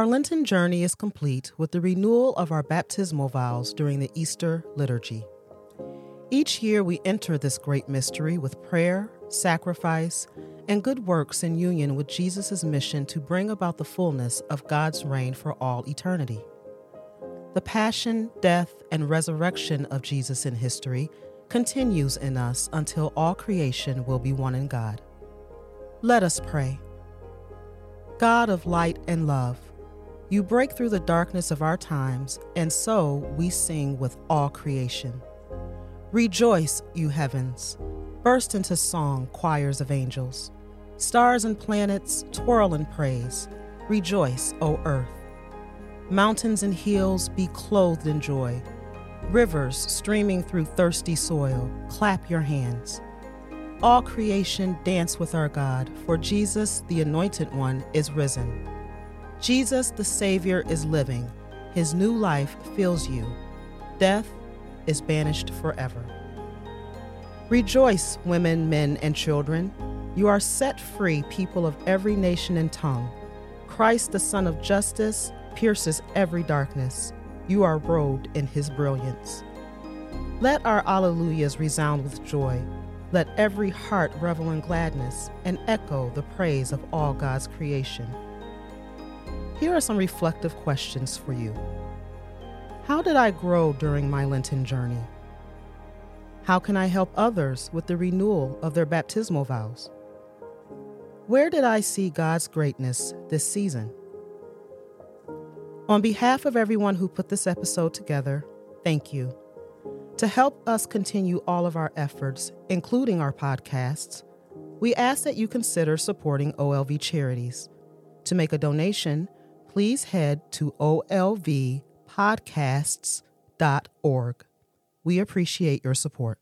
Our Lenten journey is complete with the renewal of our baptismal vows during the Easter liturgy. Each year, we enter this great mystery with prayer, sacrifice, and good works in union with Jesus' mission to bring about the fullness of God's reign for all eternity. The passion, death, and resurrection of Jesus in history continues in us until all creation will be one in God. Let us pray. God of light and love, you break through the darkness of our times, and so we sing with all creation. Rejoice, you heavens. Burst into song, choirs of angels. Stars and planets twirl in praise. Rejoice, O earth. Mountains and hills be clothed in joy. Rivers streaming through thirsty soil, clap your hands. All creation dance with our God, for Jesus, the Anointed One, is risen. Jesus, the Savior, is living. His new life fills you. Death is banished forever. Rejoice, women, men, and children. You are set free, people of every nation and tongue. Christ, the Sun of Justice, pierces every darkness. You are robed in his brilliance. Let our alleluias resound with joy. Let every heart revel in gladness and echo the praise of all God's creation. Here are some reflective questions for you. How did I grow during my Lenten journey? How can I help others with the renewal of their baptismal vows? Where did I see God's greatness this season? On behalf of everyone who put this episode together, thank you. To help us continue all of our efforts, including our podcasts, we ask that you consider supporting OLV charities. To make a donation, please head to olvpodcasts.org. We appreciate your support.